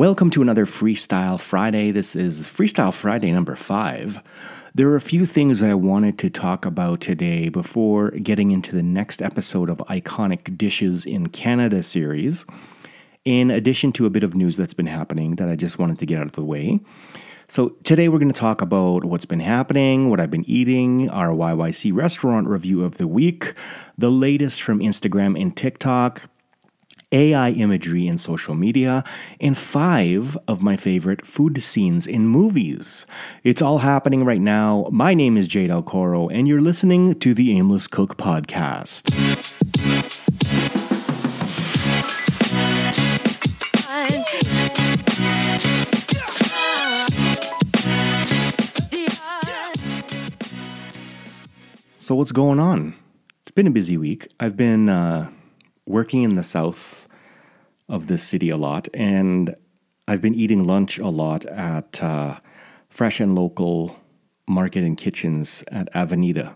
Welcome to another Freestyle Friday. This is Freestyle Friday number five. There are a few things that I wanted to talk about today before getting into the next episode of Iconic Dishes in Canada series, in addition to a bit of news that's been happening that I just wanted to get out of the way. So, today we're going to talk about what's been happening, what I've been eating, our YYC restaurant review of the week, the latest from Instagram and TikTok, AI imagery in social media, and five of my favorite food scenes in movies. It's all happening right now. My name is Jade Alcoro, and you're listening to the Aimless Cook Podcast. So, what's going on? It's been a busy week. I've been uh, working in the south of this city a lot, and I've been eating lunch a lot at uh, Fresh and Local Market and Kitchens at Avenida.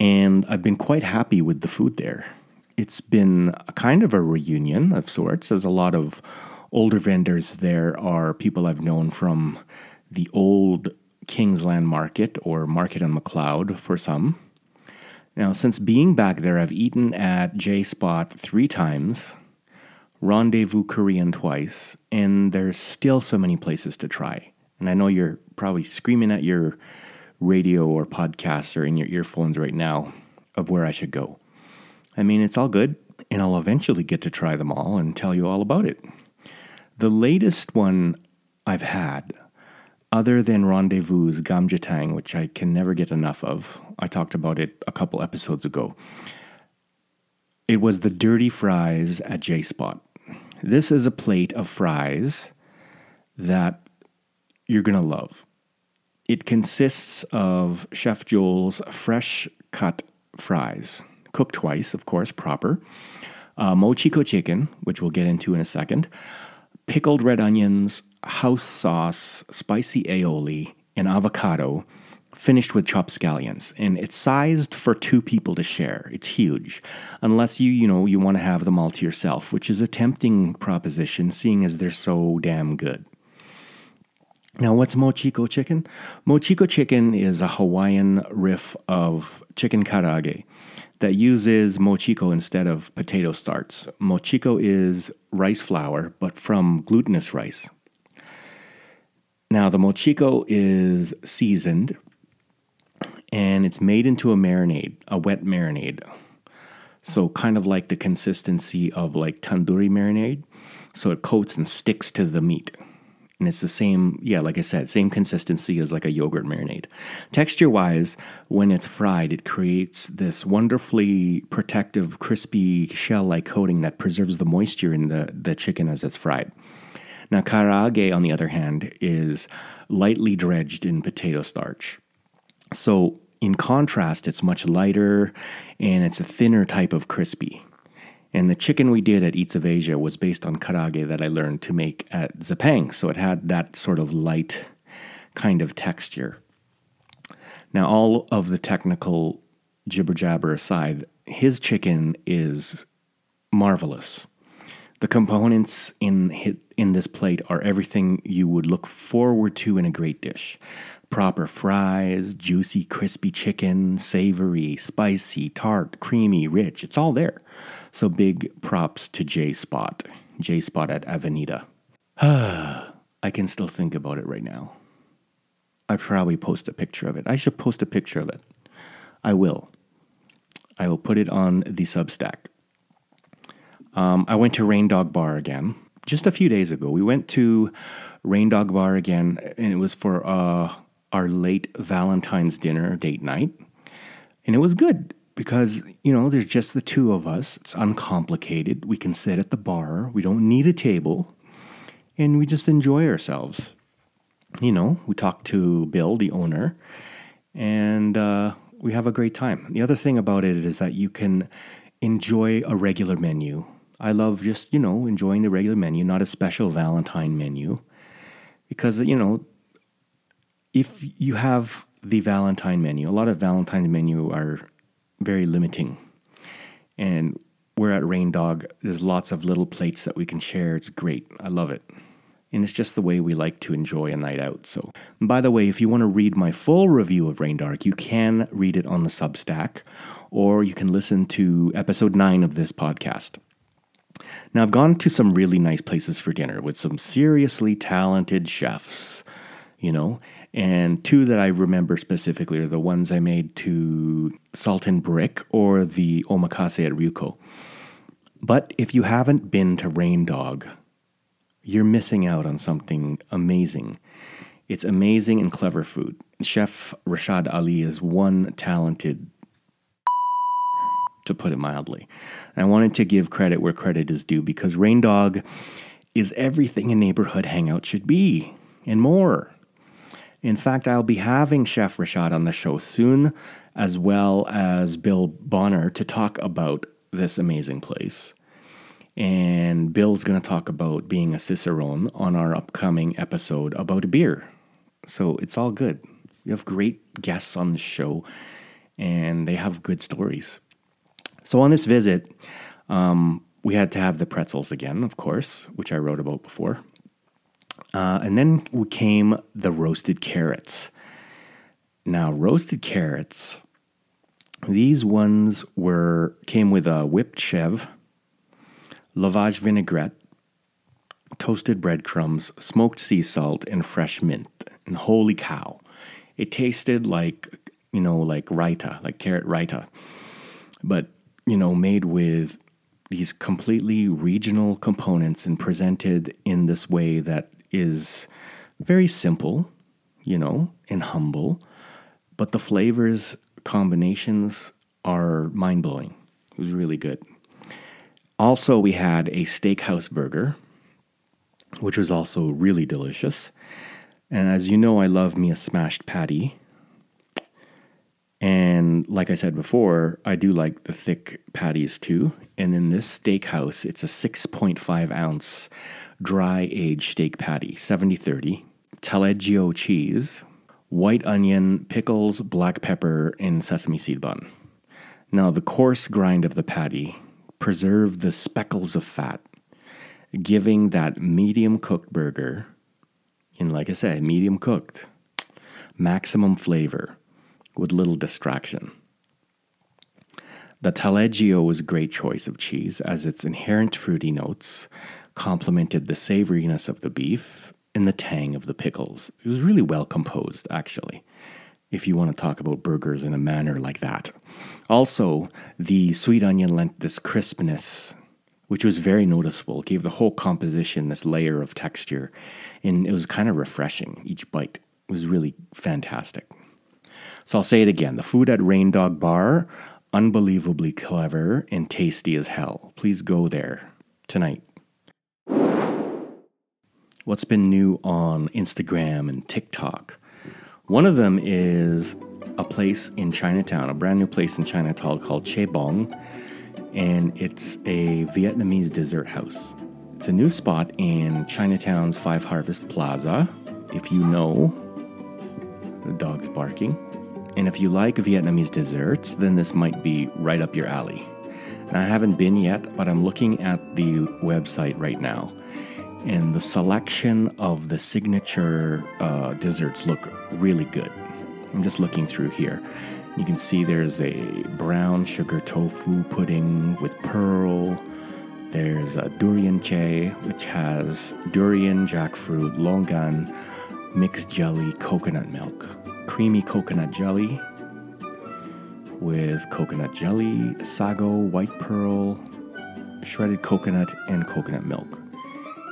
And I've been quite happy with the food there. It's been a kind of a reunion of sorts, as a lot of older vendors there are people I've known from the old Kingsland Market or Market on Macleod for some. Now, since being back there, I've eaten at J Spot three times, Rendezvous Korean twice, and there's still so many places to try. And I know you're probably screaming at your radio or podcast or in your earphones right now of where I should go. I mean, it's all good, and I'll eventually get to try them all and tell you all about it. The latest one I've had other than Rendezvous Gamjatang, which I can never get enough of. I talked about it a couple episodes ago. It was the dirty fries at J Spot. This is a plate of fries that you're going to love. It consists of Chef Joel's fresh cut fries, cooked twice, of course, proper, uh, mochiko chicken, which we'll get into in a second, pickled red onions, house sauce, spicy aioli, and avocado, finished with chopped scallions. And it's sized for two people to share. It's huge. Unless you, you know, you want to have them all to yourself, which is a tempting proposition, seeing as they're so damn good. Now, what's mochiko chicken? Mochiko chicken is a Hawaiian riff of chicken karaage that uses mochiko instead of potato starch. Mochiko is rice flour, but from glutinous rice. Now, the mochiko is seasoned and it's made into a marinade, a wet marinade. So, kind of like the consistency of like tandoori marinade. So, it coats and sticks to the meat. And it's the same, yeah, like I said, same consistency as like a yogurt marinade. Texture wise, when it's fried, it creates this wonderfully protective, crispy shell like coating that preserves the moisture in the, the chicken as it's fried. Now, karaage, on the other hand, is lightly dredged in potato starch. So, in contrast, it's much lighter and it's a thinner type of crispy. And the chicken we did at Eats of Asia was based on karaage that I learned to make at Zipang. So it had that sort of light kind of texture. Now, all of the technical jibber jabber aside, his chicken is marvelous. The components in in this plate are everything you would look forward to in a great dish. Proper fries, juicy, crispy chicken, savory, spicy, tart, creamy, rich. It's all there. So big props to J Spot, J Spot at Avenida. I can still think about it right now. I probably post a picture of it. I should post a picture of it. I will. I will put it on the Substack. Um, I went to Rain Dog Bar again just a few days ago. We went to Rain Dog Bar again, and it was for uh, our late Valentine's dinner date night. And it was good because, you know, there's just the two of us. It's uncomplicated. We can sit at the bar, we don't need a table, and we just enjoy ourselves. You know, we talk to Bill, the owner, and uh, we have a great time. The other thing about it is that you can enjoy a regular menu I love just, you know, enjoying the regular menu, not a special Valentine menu. Because, you know, if you have the Valentine menu, a lot of Valentine menu are very limiting. And we're at Rain Dog. There's lots of little plates that we can share. It's great. I love it. And it's just the way we like to enjoy a night out. So, by the way, if you want to read my full review of Rain Dog, you can read it on the Substack, or you can listen to episode nine of this podcast. Now, I've gone to some really nice places for dinner with some seriously talented chefs, you know, and two that I remember specifically are the ones I made to Salt and Brick or the omakase at Ryuko. But if you haven't been to Rain Dog, you're missing out on something amazing. It's amazing and clever food. Chef Rashad Ali is one talented, to put it mildly. And I wanted to give credit where credit is due because Rain Dog is everything a neighborhood hangout should be and more. In fact, I'll be having Chef Rashad on the show soon, as well as Bill Bonner, to talk about this amazing place. And Bill's going to talk about being a Cicerone on our upcoming episode about a beer. So it's all good. We have great guests on the show, and they have good stories. So on this visit, um, we had to have the pretzels again, of course, which I wrote about before. Uh, and then came the roasted carrots. Now, roasted carrots, these ones were came with a whipped chev, lovage vinaigrette, toasted breadcrumbs, smoked sea salt, and fresh mint. And holy cow, it tasted like you know like raita, like carrot raita, but you know made with these completely regional components and presented in this way that is very simple, you know, and humble, but the flavors combinations are mind blowing. It was really good. Also, we had a steakhouse burger, which was also really delicious. And as you know, I love me a smashed patty. And like I said before, I do like the thick patties too. And in this steakhouse, it's a 6.5 ounce dry aged steak patty, 70 30, taleggio cheese, white onion, pickles, black pepper, and sesame seed bun. Now, the coarse grind of the patty preserved the speckles of fat, giving that medium cooked burger, and like I said, medium cooked, maximum flavor with little distraction. The taleggio was a great choice of cheese as its inherent fruity notes complemented the savoriness of the beef and the tang of the pickles. It was really well composed, actually, if you want to talk about burgers in a manner like that. Also, the sweet onion lent this crispness, which was very noticeable, it gave the whole composition this layer of texture, and it was kind of refreshing. Each bite was really fantastic. So I'll say it again the food at Rain Dog Bar, unbelievably clever and tasty as hell. Please go there tonight. What's been new on Instagram and TikTok? One of them is a place in Chinatown, a brand new place in Chinatown called Che Bong, and it's a Vietnamese dessert house. It's a new spot in Chinatown's Five Harvest Plaza. If you know, the dog's barking. And if you like Vietnamese desserts, then this might be right up your alley. And I haven't been yet, but I'm looking at the website right now and the selection of the signature uh, desserts look really good. I'm just looking through here. You can see there's a brown sugar tofu pudding with pearl. There's a durian che, which has durian, jackfruit, longan, mixed jelly, coconut milk, creamy coconut jelly with coconut jelly, sago, white pearl, shredded coconut, and coconut milk.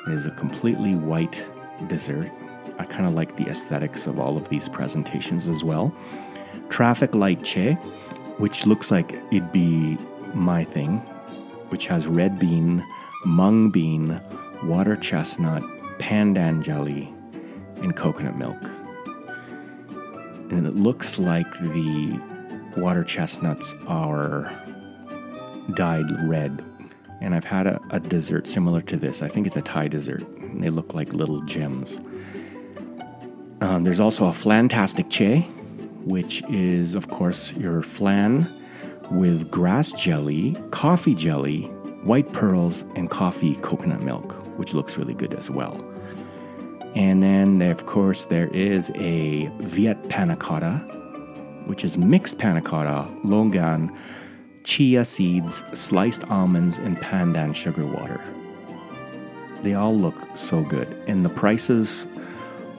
It is a completely white dessert. I kind of like the aesthetics of all of these presentations as well. Traffic Light Che, which looks like it'd be my thing, which has red bean, mung bean, water chestnut, pandan jelly, and coconut milk. And it looks like the water chestnuts are dyed red and I've had a, a dessert similar to this. I think it's a Thai dessert. They look like little gems. Um, there's also a flantastic che, which is, of course, your flan with grass jelly, coffee jelly, white pearls, and coffee coconut milk, which looks really good as well. And then, of course, there is a Viet panna cotta, which is mixed panna cotta, longan, chia seeds, sliced almonds, and pandan sugar water. They all look so good, and the prices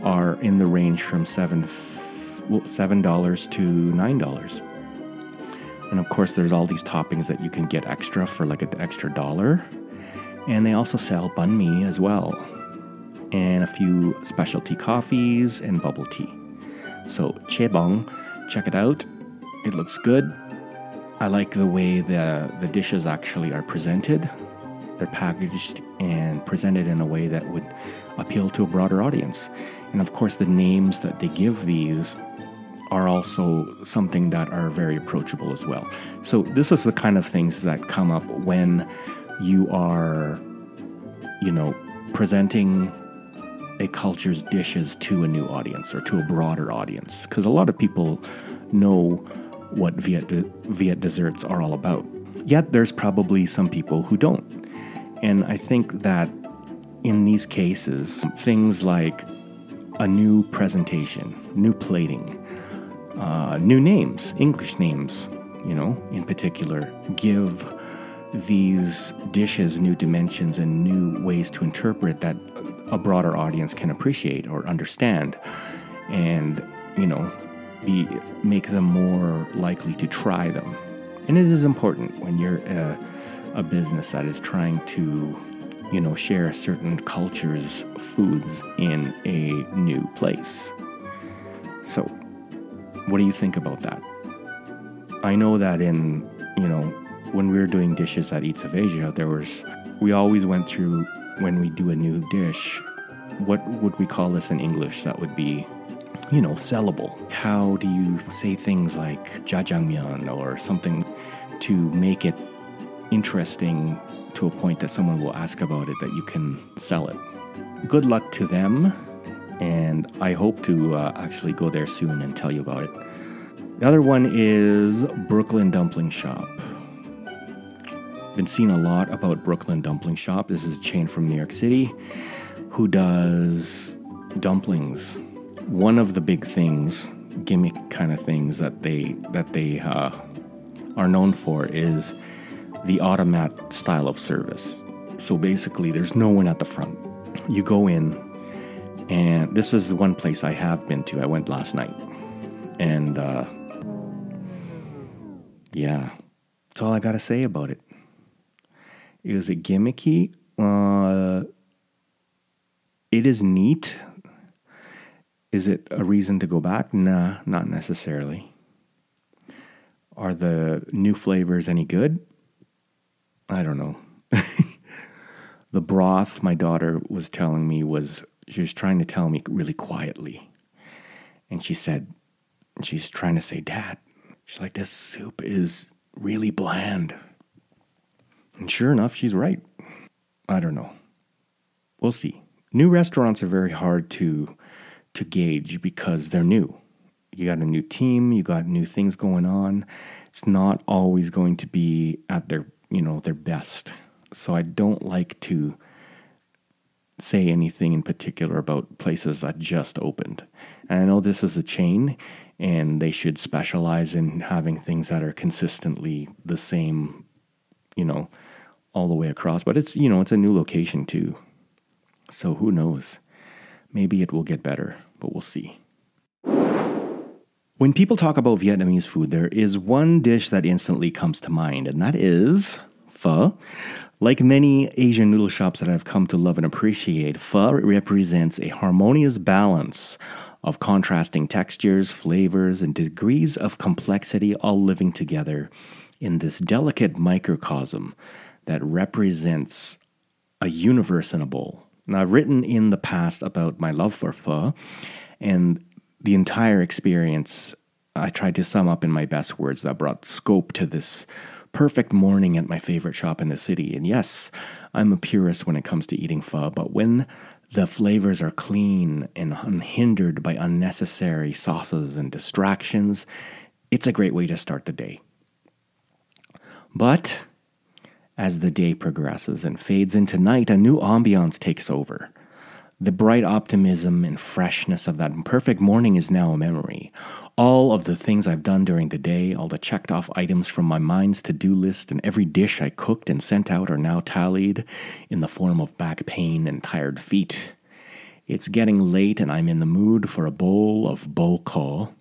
are in the range from seven seven dollars to nine dollars. And of course, there's all these toppings that you can get extra for like an extra dollar. And they also sell banh mi as well, and a few specialty coffees and bubble tea. So Chebong, check it out. It looks good. I like the way the the dishes actually are presented. They're packaged and presented in a way that would appeal to a broader audience. And of course, the names that they give these are also something that are very approachable as well. So, this is the kind of things that come up when you are, you know, presenting a culture's dishes to a new audience or to a broader audience. Because a lot of people know what Viet, de- Viet desserts are all about. Yet, there's probably some people who don't. And I think that in these cases, things like a new presentation, new plating, uh, new names, English names, you know, in particular, give these dishes new dimensions and new ways to interpret that a broader audience can appreciate or understand and, you know, be make them more likely to try them. And it is important when you're a, a business that is trying to, you know, share certain cultures' foods in a new place. So, what do you think about that? I know that in, you know, when we were doing dishes at Eats of Asia, there was, we always went through when we do a new dish, what would we call this in English that would be, you know, sellable? How do you say things like jajangmyeon or something to make it interesting to a point that someone will ask about it that you can sell it? Good luck to them and I hope to uh, actually go there soon and tell you about it. The other one is Brooklyn Dumpling Shop. Been seeing a lot about Brooklyn Dumpling Shop. This is a chain from New York City who does dumplings. One of the big things, gimmick kind of things that they that they uh, are known for is the automat style of service. So basically, there's no one at the front. You go in, and this is one place I have been to. I went last night. And uh, yeah, that's all I got to say about it. Is it gimmicky? Uh, it is neat. Is it a reason to go back? Nah, not necessarily. Are the new flavors any good? I don't know. the broth my daughter was telling me was she was trying to tell me really quietly. And she said, she's trying to say, Dad, she's like, this soup is really bland. And sure enough, she's right. I don't know. We'll see. New restaurants are very hard to to gauge because they're new. You got a new team, you got new things going on. It's not always going to be at their, you know, their best. So I don't like to say anything in particular about places that just opened. And I know this is a chain and they should specialize in having things that are consistently the same, you know, all the way across. But it's, you know, it's a new location too. So who knows? Maybe it will get better, but we'll see. When people talk about Vietnamese food, there is one dish that instantly comes to mind, and that is pho. Like many Asian noodle shops that I've come to love and appreciate, pho represents a harmonious balance of contrasting textures, flavors, and degrees of complexity all living together in this delicate microcosm that represents a universe in a bowl. Now, I've written in the past about my love for pho, and the entire experience I tried to sum up in my best words that brought scope to this perfect morning at my favorite shop in the city. And yes, I'm a purist when it comes to eating pho, but when the flavors are clean and unhindered by unnecessary sauces and distractions, it's a great way to start the day. But As the day progresses and fades into night, a new ambiance takes over. The bright optimism and freshness of that perfect morning is now a memory. All of the things I've done during the day, all the checked off items from my mind's to do list, and every dish I cooked and sent out are now tallied in the form of back pain and tired feet. It's getting late and I'm in the mood for a bowl of bo kho,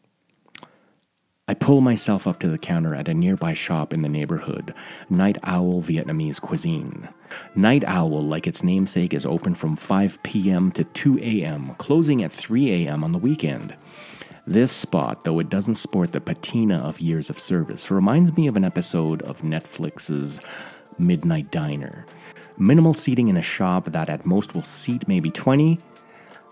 I pull myself up to the counter at a nearby shop in the neighborhood, Night Owl Vietnamese Cuisine. Night Owl, like its namesake, is open from 5 p.m. to 2 a.m., closing at 3 a.m. on the weekend. This spot, though it doesn't sport the patina of years of service, reminds me of an episode of Netflix's Midnight Diner. Minimal seating in a shop that at most will seat maybe 20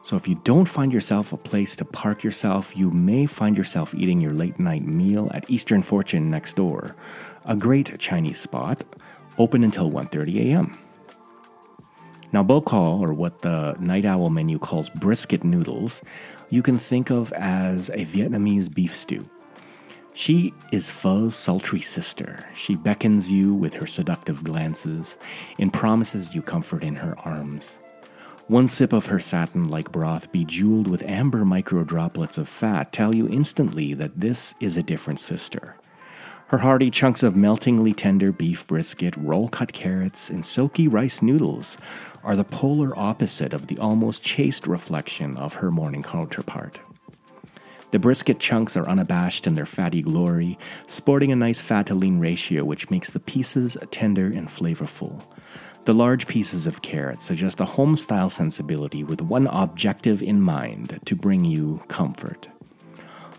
so if you don't find yourself a place to park yourself, you may find yourself eating your late night meal at Eastern Fortune next door, a great Chinese spot, open until 1:30 a.m. Now, bo kho, or what the Night Owl menu calls brisket noodles, you can think of as a Vietnamese beef stew. She is Pho's sultry sister. She beckons you with her seductive glances and promises you comfort in her arms. One sip of her satin like broth, bejeweled with amber micro droplets of fat, tell you instantly that this is a different sister. Her hearty chunks of meltingly tender beef brisket, roll cut carrots, and silky rice noodles are the polar opposite of the almost chaste reflection of her morning counterpart. The brisket chunks are unabashed in their fatty glory, sporting a nice fat to lean ratio which makes the pieces tender and flavorful. The large pieces of carrot suggest a home style sensibility with one objective in mind to bring you comfort.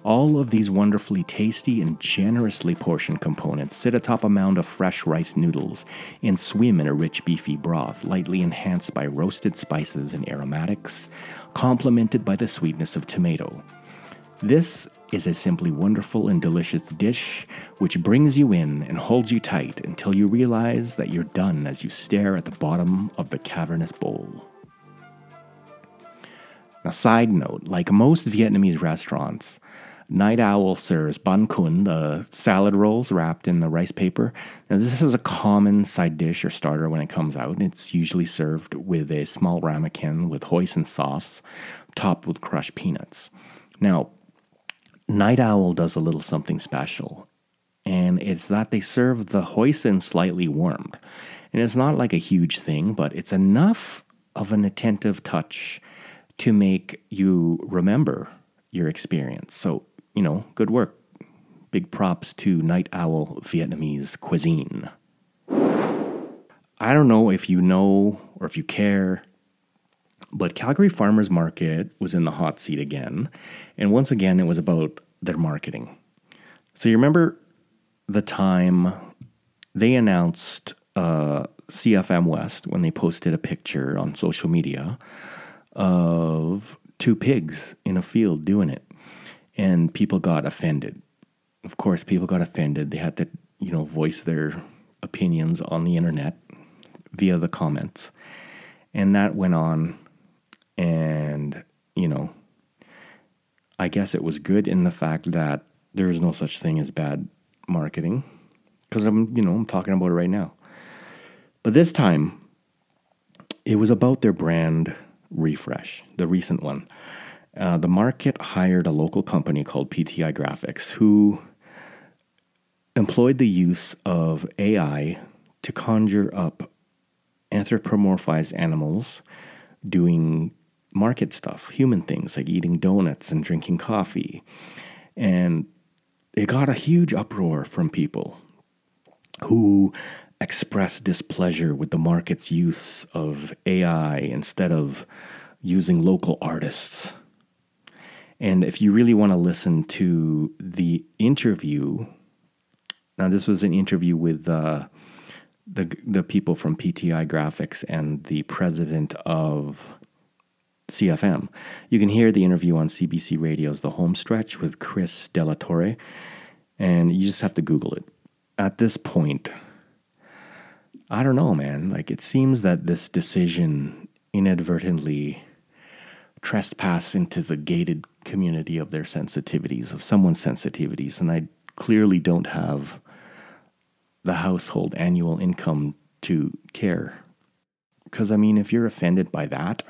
All of these wonderfully tasty and generously portioned components sit atop a mound of fresh rice noodles and swim in a rich beefy broth, lightly enhanced by roasted spices and aromatics, complemented by the sweetness of tomato. This is a simply wonderful and delicious dish which brings you in and holds you tight until you realize that you're done as you stare at the bottom of the cavernous bowl. Now, side note like most Vietnamese restaurants, Night Owl serves banh cuon, the salad rolls wrapped in the rice paper. Now, this is a common side dish or starter when it comes out. It's usually served with a small ramekin with hoisin sauce, topped with crushed peanuts. Now, Night Owl does a little something special, and it's that they serve the hoisin slightly warmed. And it's not like a huge thing, but it's enough of an attentive touch to make you remember your experience. So, you know, good work. Big props to Night Owl Vietnamese cuisine. I don't know if you know or if you care, but Calgary Farmers Market was in the hot seat again. And once again, it was about their marketing. So you remember the time they announced uh, CFM West when they posted a picture on social media of two pigs in a field doing it. And people got offended. Of course, people got offended. They had to, you know, voice their opinions on the internet via the comments. And that went on. And, you know, I guess it was good in the fact that there is no such thing as bad marketing because I'm, you know, I'm talking about it right now. But this time, it was about their brand refresh, the recent one. Uh, the market hired a local company called PTI Graphics who employed the use of AI to conjure up anthropomorphized animals doing market stuff, human things like eating donuts and drinking coffee. And it got a huge uproar from people who expressed displeasure with the market's use of AI instead of using local artists. And if you really want to listen to the interview, now this was an interview with uh, the the people from PTI Graphics and the president of CFM. You can hear the interview on CBC Radio's The Home Stretch with Chris dela Torre, and you just have to Google it. At this point, I don't know, man. Like, it seems that this decision inadvertently trespass into the gated community of their sensitivities, of someone's sensitivities, and I clearly don't have the household annual income to care. Because, I mean, if you're offended by that,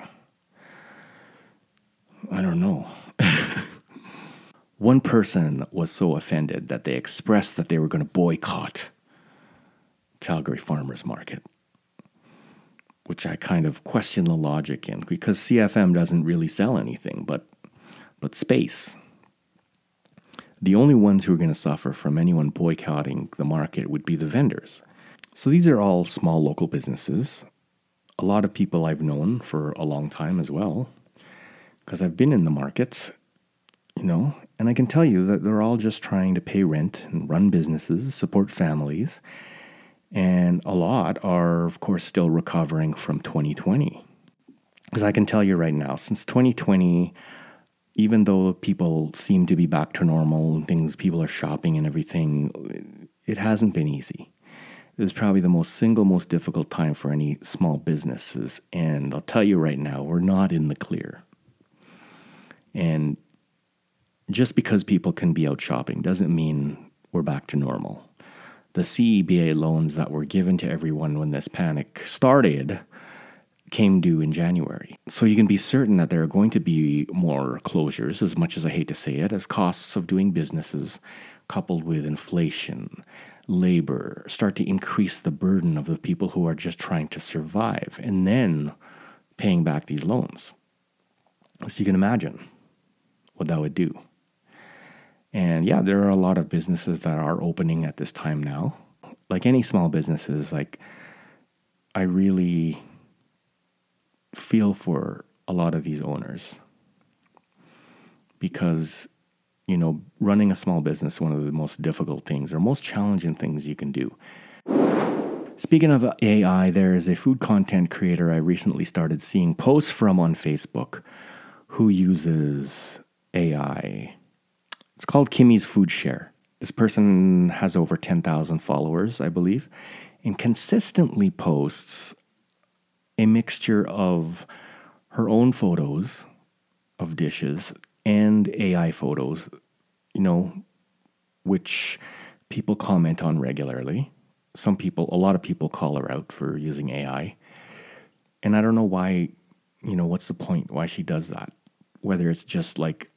I don't know. One person was so offended that they expressed that they were going to boycott Calgary Farmers Market, which I kind of question the logic in because CFM doesn't really sell anything but but space. The only ones who are going to suffer from anyone boycotting the market would be the vendors. So these are all small local businesses. A lot of people I've known for a long time as well, because I've been in the markets, you know, and I can tell you that they're all just trying to pay rent and run businesses, support families, and a lot are, of course, still recovering from 2020. Because I can tell you right now, since 2020, even though people seem to be back to normal and things, people are shopping and everything, it hasn't been easy. It was probably the most single most difficult time for any small businesses. And I'll tell you right now, we're not in the clear. And just because people can be out shopping doesn't mean we're back to normal the CEBA loans that were given to everyone when this panic started came due in January. So you can be certain that there are going to be more closures, as much as I hate to say it, as costs of doing businesses coupled with inflation, labor start to increase the burden of the people who are just trying to survive and then paying back these loans. So you can imagine what that would do. And yeah, there are a lot of businesses that are opening at this time now. Like any small businesses, like I really feel for a lot of these owners because you know running a small business one of the most difficult things or most challenging things you can do speaking of ai there is a food content creator i recently started seeing posts from on facebook who uses ai it's called Kimmy's Food Share. This person has over 10,000 followers, I believe, and consistently posts a mixture of her own photos of dishes and AI photos, you know, which people comment on regularly. Some people, a lot of people call her out for using AI. And I don't know why, you know, what's the point why she does that? Whether it's just like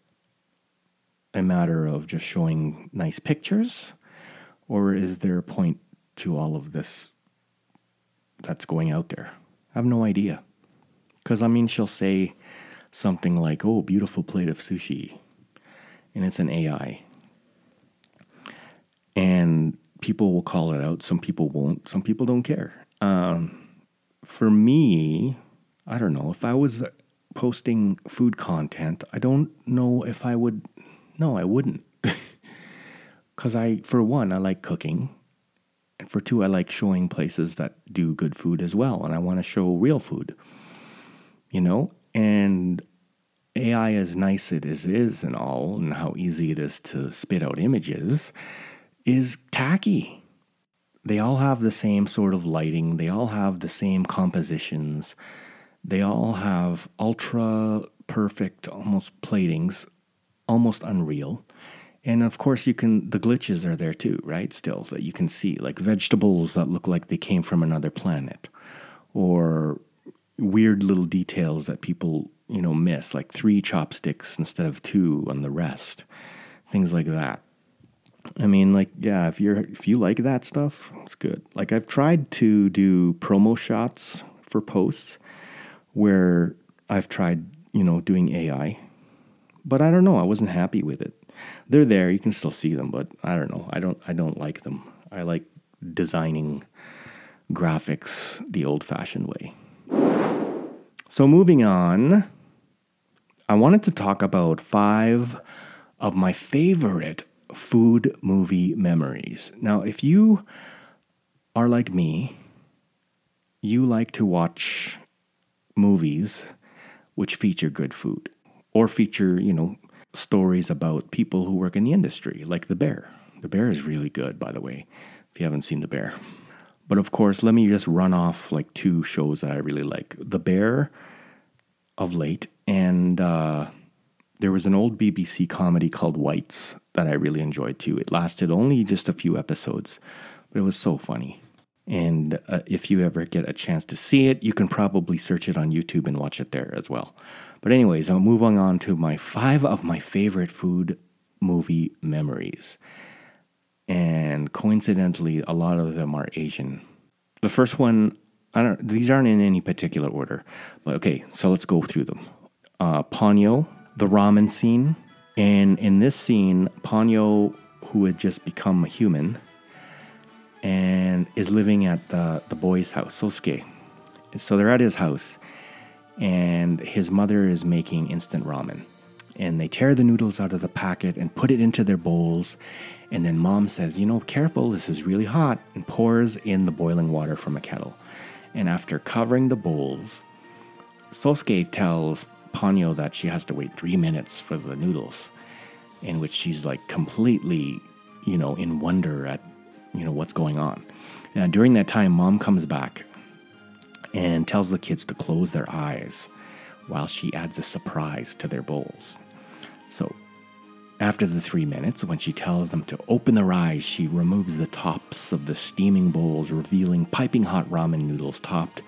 a matter of just showing nice pictures, or is there a point to all of this that's going out there? I have no idea. Because, I mean, she'll say something like, oh, beautiful plate of sushi, and it's an AI. And people will call it out, some people won't, some people don't care. Um, for me, I don't know, if I was posting food content, I don't know if I would no, I wouldn't. Because I, for one, I like cooking. And for two, I like showing places that do good food as well. And I want to show real food, you know? And AI, as nice it is, is and all, and how easy it is to spit out images, is tacky. They all have the same sort of lighting, they all have the same compositions, they all have ultra perfect, almost platings almost unreal. And of course, you can, the glitches are there too, right? Still, that you can see, like vegetables that look like they came from another planet, or weird little details that people, you know, miss, like three chopsticks instead of two on the rest, things like that. I mean, like, yeah, if you're if you like that stuff, it's good. Like I've tried to do promo shots for posts where I've tried, you know, doing AI but I don't know. I wasn't happy with it. They're there. You can still see them, but I don't know. I don't. I don't like them. I like designing graphics the old-fashioned way. So moving on, I wanted to talk about five of my favorite food movie memories. Now, if you are like me, you like to watch movies which feature good food or feature, you know, stories about people who work in the industry, like The Bear. The Bear is really good, by the way, if you haven't seen The Bear. But of course, let me just run off like two shows that I really like The Bear of late, and uh, there was an old BBC comedy called Whites that I really enjoyed too. It lasted only just a few episodes, but it was so funny. And uh, if you ever get a chance to see it, you can probably search it on YouTube and watch it there as well. But, anyways, I'm moving on to my five of my favorite food movie memories. And coincidentally, a lot of them are Asian. The first one, I don't. These aren't in any particular order, but okay. So let's go through them. Uh, Ponyo, the ramen scene, and in this scene, Ponyo, who had just become a human, and is living at the, the boy's house, Sosuke. So they're at his house, and his mother is making instant ramen. And they tear the noodles out of the packet and put it into their bowls. And then mom says, You know, careful, this is really hot, and pours in the boiling water from a kettle. And after covering the bowls, Sosuke tells Ponyo that she has to wait three minutes for the noodles, in which she's like completely, you know, in wonder at you know what's going on. Now, during that time, mom comes back and tells the kids to close their eyes while she adds a surprise to their bowls. So, after the three minutes, when she tells them to open their eyes, she removes the tops of the steaming bowls, revealing piping hot ramen noodles topped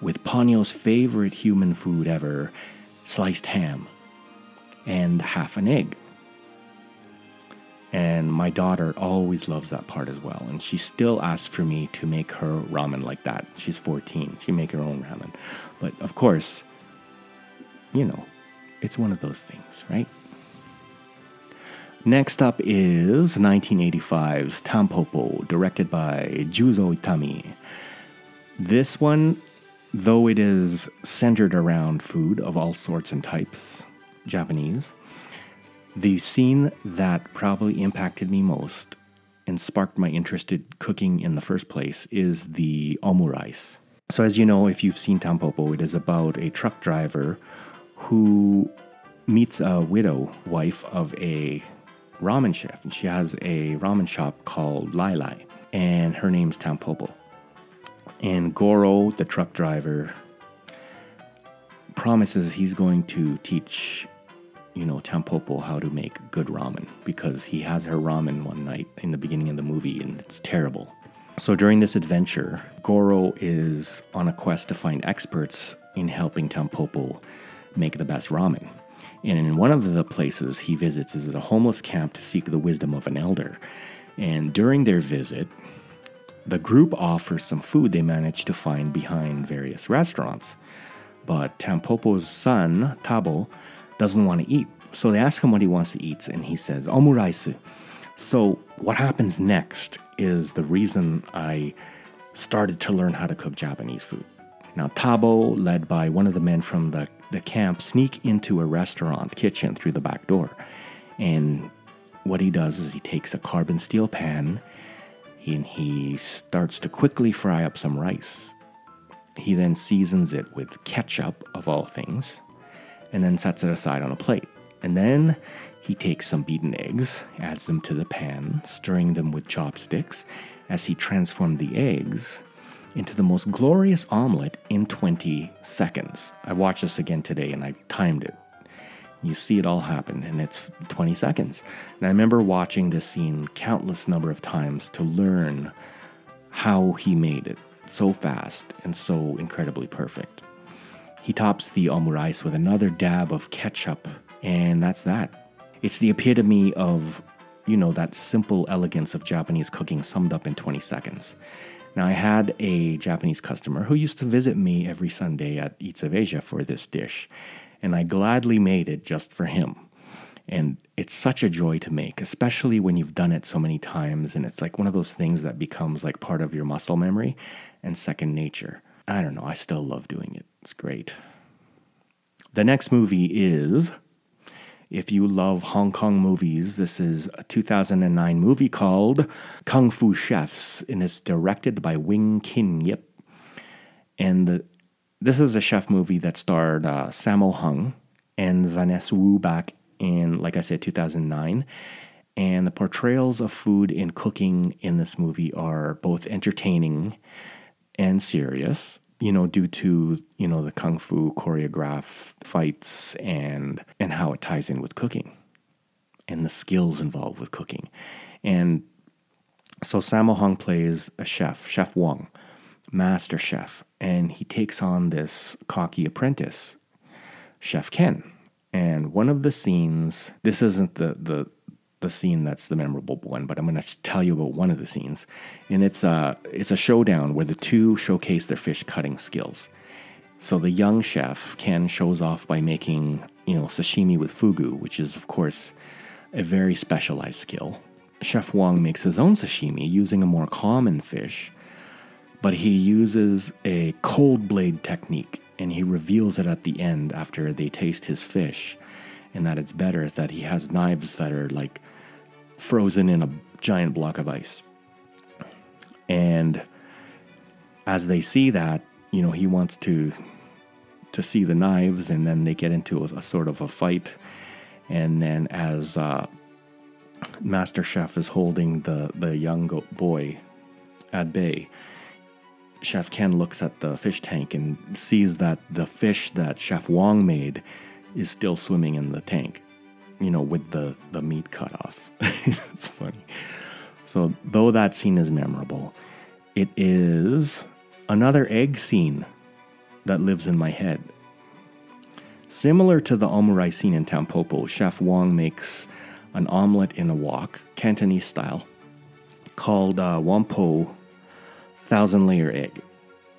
with Ponyo's favorite human food ever sliced ham and half an egg. And my daughter always loves that part as well. And she still asks for me to make her ramen like that. She's 14. She make her own ramen. But of course, you know, it's one of those things, right? Next up is 1985's Tampopo, directed by Juzo Itami. This one, though it is centered around food of all sorts and types, Japanese, the scene that probably impacted me most and sparked my interest in cooking in the first place is the omurice. So, as you know, if you've seen Tampopo, it is about a truck driver who meets a widow wife of a ramen chef. And she has a ramen shop called Lai Lai, and her name's Tampopo. And Goro, the truck driver, promises he's going to teach you know, Tampopo how to make good ramen because he has her ramen one night in the beginning of the movie and it's terrible. So during this adventure, Goro is on a quest to find experts in helping Tampopo make the best ramen. And in one of the places he visits is a homeless camp to seek the wisdom of an elder. And during their visit, the group offers some food they managed to find behind various restaurants. But Tampopo's son, Tabo, doesn't want to eat. So they ask him what he wants to eat, and he says, omuraisu. So what happens next is the reason I started to learn how to cook Japanese food. Now, Tabo, led by one of the men from the, the camp, sneak into a restaurant kitchen through the back door. And what he does is he takes a carbon steel pan and he starts to quickly fry up some rice. He then seasons it with ketchup, of all things, and then sets it aside on a plate. And then he takes some beaten eggs, adds them to the pan, stirring them with chopsticks as he transformed the eggs into the most glorious omelet in 20 seconds. I watched this again today and I timed it. You see it all happen, and it's 20 seconds. And I remember watching this scene countless number of times to learn how he made it so fast and so incredibly perfect. He tops the omurice with another dab of ketchup, and that's that. It's the epitome of, you know, that simple elegance of Japanese cooking summed up in 20 seconds. Now, I had a Japanese customer who used to visit me every Sunday at Eats of Asia for this dish, and I gladly made it just for him. And it's such a joy to make, especially when you've done it so many times, and it's like one of those things that becomes like part of your muscle memory and second nature. I don't know, I still love doing it. It's great. The next movie is, if you love Hong Kong movies, this is a 2009 movie called Kung Fu Chefs, and it's directed by Wing Kin Yip. And the, this is a chef movie that starred uh, Sammo Hung and Vanessa Wu back in, like I said, 2009. And the portrayals of food and cooking in this movie are both entertaining and serious you know, due to, you know, the kung fu choreograph fights and and how it ties in with cooking and the skills involved with cooking. And So Sammo Hung plays a chef, Chef Wong, master chef, and he takes on this cocky apprentice, Chef Ken. And one of the scenes, this isn't the the the scene that's the memorable one, but I'm going to tell you about one of the scenes, and it's a it's a showdown where the two showcase their fish cutting skills. So the young chef Ken shows off by making you know sashimi with fugu, which is of course a very specialized skill. Chef Wong makes his own sashimi using a more common fish, but he uses a cold blade technique, and he reveals it at the end after they taste his fish, and that it's better that he has knives that are like frozen in a giant block of ice. And as they see that, you know, he wants to to see the knives, and then they get into a, a sort of a fight. And then, as uh, Master Chef is holding the the young go- boy at bay, Chef Ken looks at the fish tank and sees that the fish that Chef Wong made is still swimming in the tank you know, with the, the meat cut off. it's funny. So, though that scene is memorable, it is another egg scene that lives in my head. Similar to the omurice scene in Tampopo, Chef Wong makes an omelet in a wok, Cantonese style, called uh, Wampo thousand layer egg.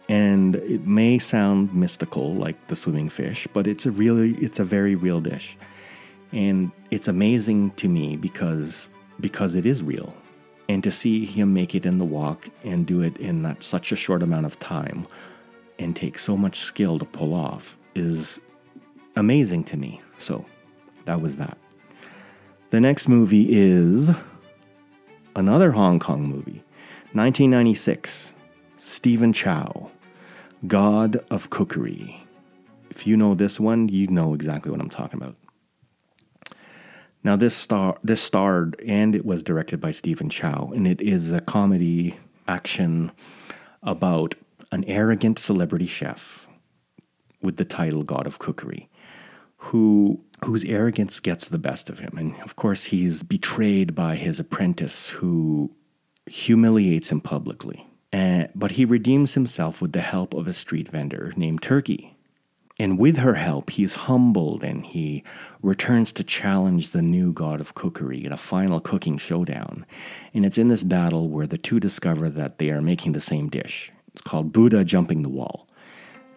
And it may sound mystical like the swimming fish, but it's a really it's a very real dish and it's amazing to me because because it is real. And to see him make it in the wok and do it in that such a short amount of time and take so much skill to pull off is amazing to me. So that was that. The next movie is another hong kong movie 1996 stephen chow god of cookery. If you know this one you know exactly what i'm talking about now this star this starred and it was directed by Stephen Chow, and it is a comedy action about an arrogant celebrity chef with the title God of Cookery, who whose arrogance gets the best of him. And of course he's betrayed by his apprentice who humiliates him publicly. Uh, but he redeems himself with the help of a street vendor named Turkey and with her help, he is humbled and he returns to challenge the new god of cookery in a final cooking showdown. And it's in this battle where the two discover that they are making the same dish. It's called Buddha Jumping the Wall.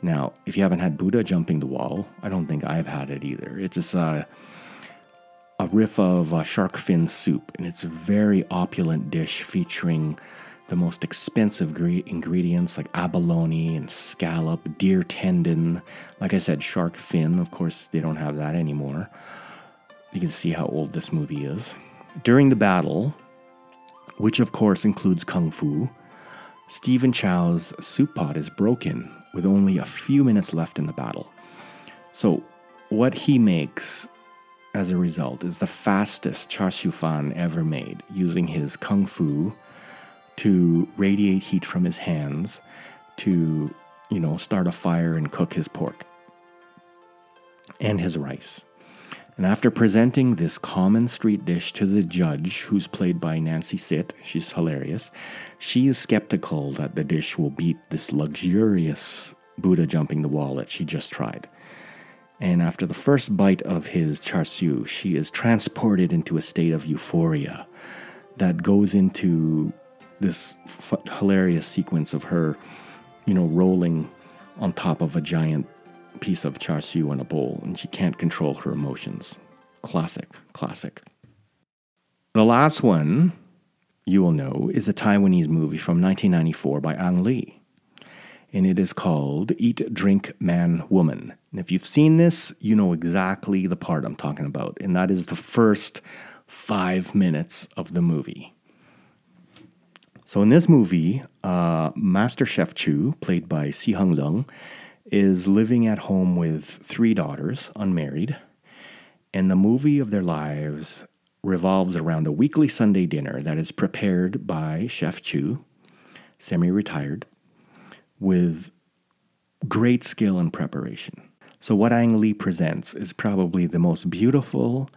Now, if you haven't had Buddha Jumping the Wall, I don't think I've had it either. It's just a, a riff of uh, shark fin soup, and it's a very opulent dish featuring the most expensive gre- ingredients like abalone and scallop, deer tendon. Like I said, shark fin. Of course, they don't have that anymore. You can see how old this movie is. During the battle, which of course includes kung fu, Stephen Chow's soup pot is broken with only a few minutes left in the battle. So, what he makes as a result is the fastest char siu fan ever made using his kung fu to radiate heat from his hands to, you know, start a fire and cook his pork and his rice. And after presenting this common street dish to the judge, who's played by Nancy Sit, she's hilarious, she is skeptical that the dish will beat this luxurious Buddha jumping the wall that she just tried. And after the first bite of his char siu, she is transported into a state of euphoria that goes into this f- hilarious sequence of her, you know, rolling on top of a giant piece of char siu in a bowl, and she can't control her emotions. Classic, classic. The last one you will know is a Taiwanese movie from 1994 by Ang Lee. And it is called Eat, Drink, Man, Woman. And if you've seen this, you know exactly the part I'm talking about. And that is the first five minutes of the movie. So in this movie, uh, Master Chef Chu, played by Sihung Lung, is living at home with three daughters, unmarried, and the movie of their lives revolves around a weekly Sunday dinner that is prepared by Chef Chu, semi retired, with great skill and preparation. So, what Ang Lee presents is probably the most beautiful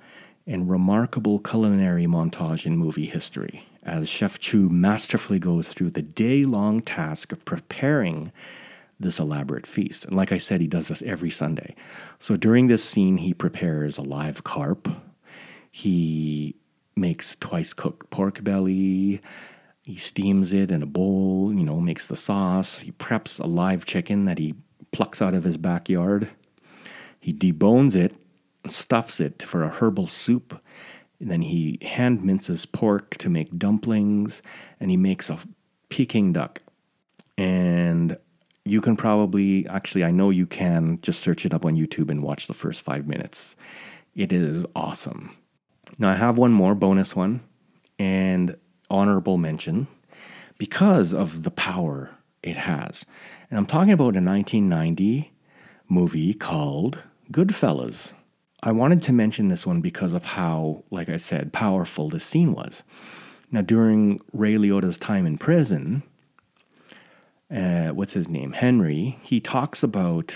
and remarkable culinary montage in movie history as Chef Chu masterfully goes through the day long task of preparing this elaborate feast. And like I said, he does this every Sunday. So during this scene, he prepares a live carp, he makes twice cooked pork belly. He steams it in a bowl, you know, makes the sauce. He preps a live chicken that he plucks out of his backyard. He debones it, stuffs it for a herbal soup, and then he hand minces pork to make dumplings, and he makes a Peking duck. And you can probably, actually, I know you can just search it up on YouTube and watch the first five minutes. It is awesome. Now, I have one more bonus one and honorable mention because of the power it has. And I'm talking about a 1990 movie called Goodfellas. I wanted to mention this one because of how, like I said, powerful this scene was. Now, during Ray Liotta's time in prison, uh, what's his name? Henry, he talks about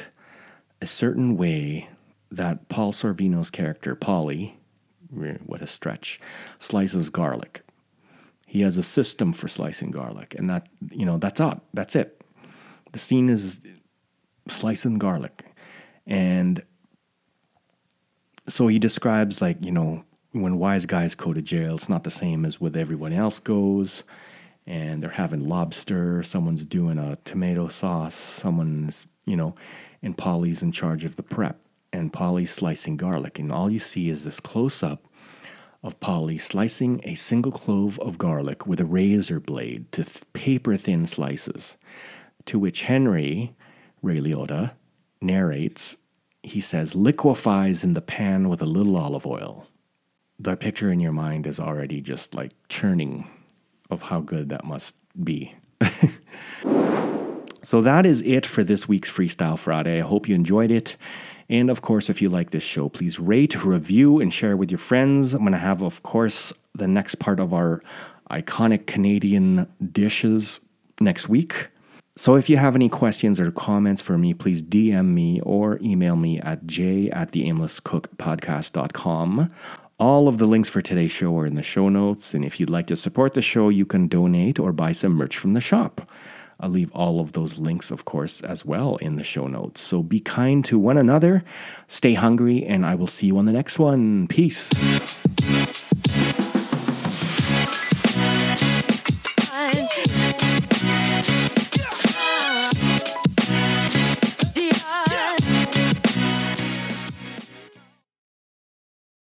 a certain way that Paul Sorvino's character, Paulie, what a stretch, slices garlic. He has a system for slicing garlic, and that, you know, that's up. That's it. The scene is slicing garlic. And so he describes, like, you know, when wise guys go to jail, it's not the same as with everyone else goes. And they're having lobster, someone's doing a tomato sauce, someone's, you know, and Paulie's in charge of the prep and Paulie's slicing garlic. And all you see is this close up of Paulie slicing a single clove of garlic with a razor blade to th- paper thin slices. To which Henry, Ray Liotta, narrates, he says, liquefies in the pan with a little olive oil. The picture in your mind is already just like churning of how good that must be. so that is it for this week's Freestyle Friday. I hope you enjoyed it. And of course, if you like this show, please rate, review, and share with your friends. I'm going to have, of course, the next part of our iconic Canadian dishes next week. So if you have any questions or comments for me, please DM me or email me at j at the aimlesscookpodcast.com. All of the links for today's show are in the show notes. And if you'd like to support the show, you can donate or buy some merch from the shop. I'll leave all of those links, of course, as well in the show notes. So be kind to one another, stay hungry, and I will see you on the next one. Peace.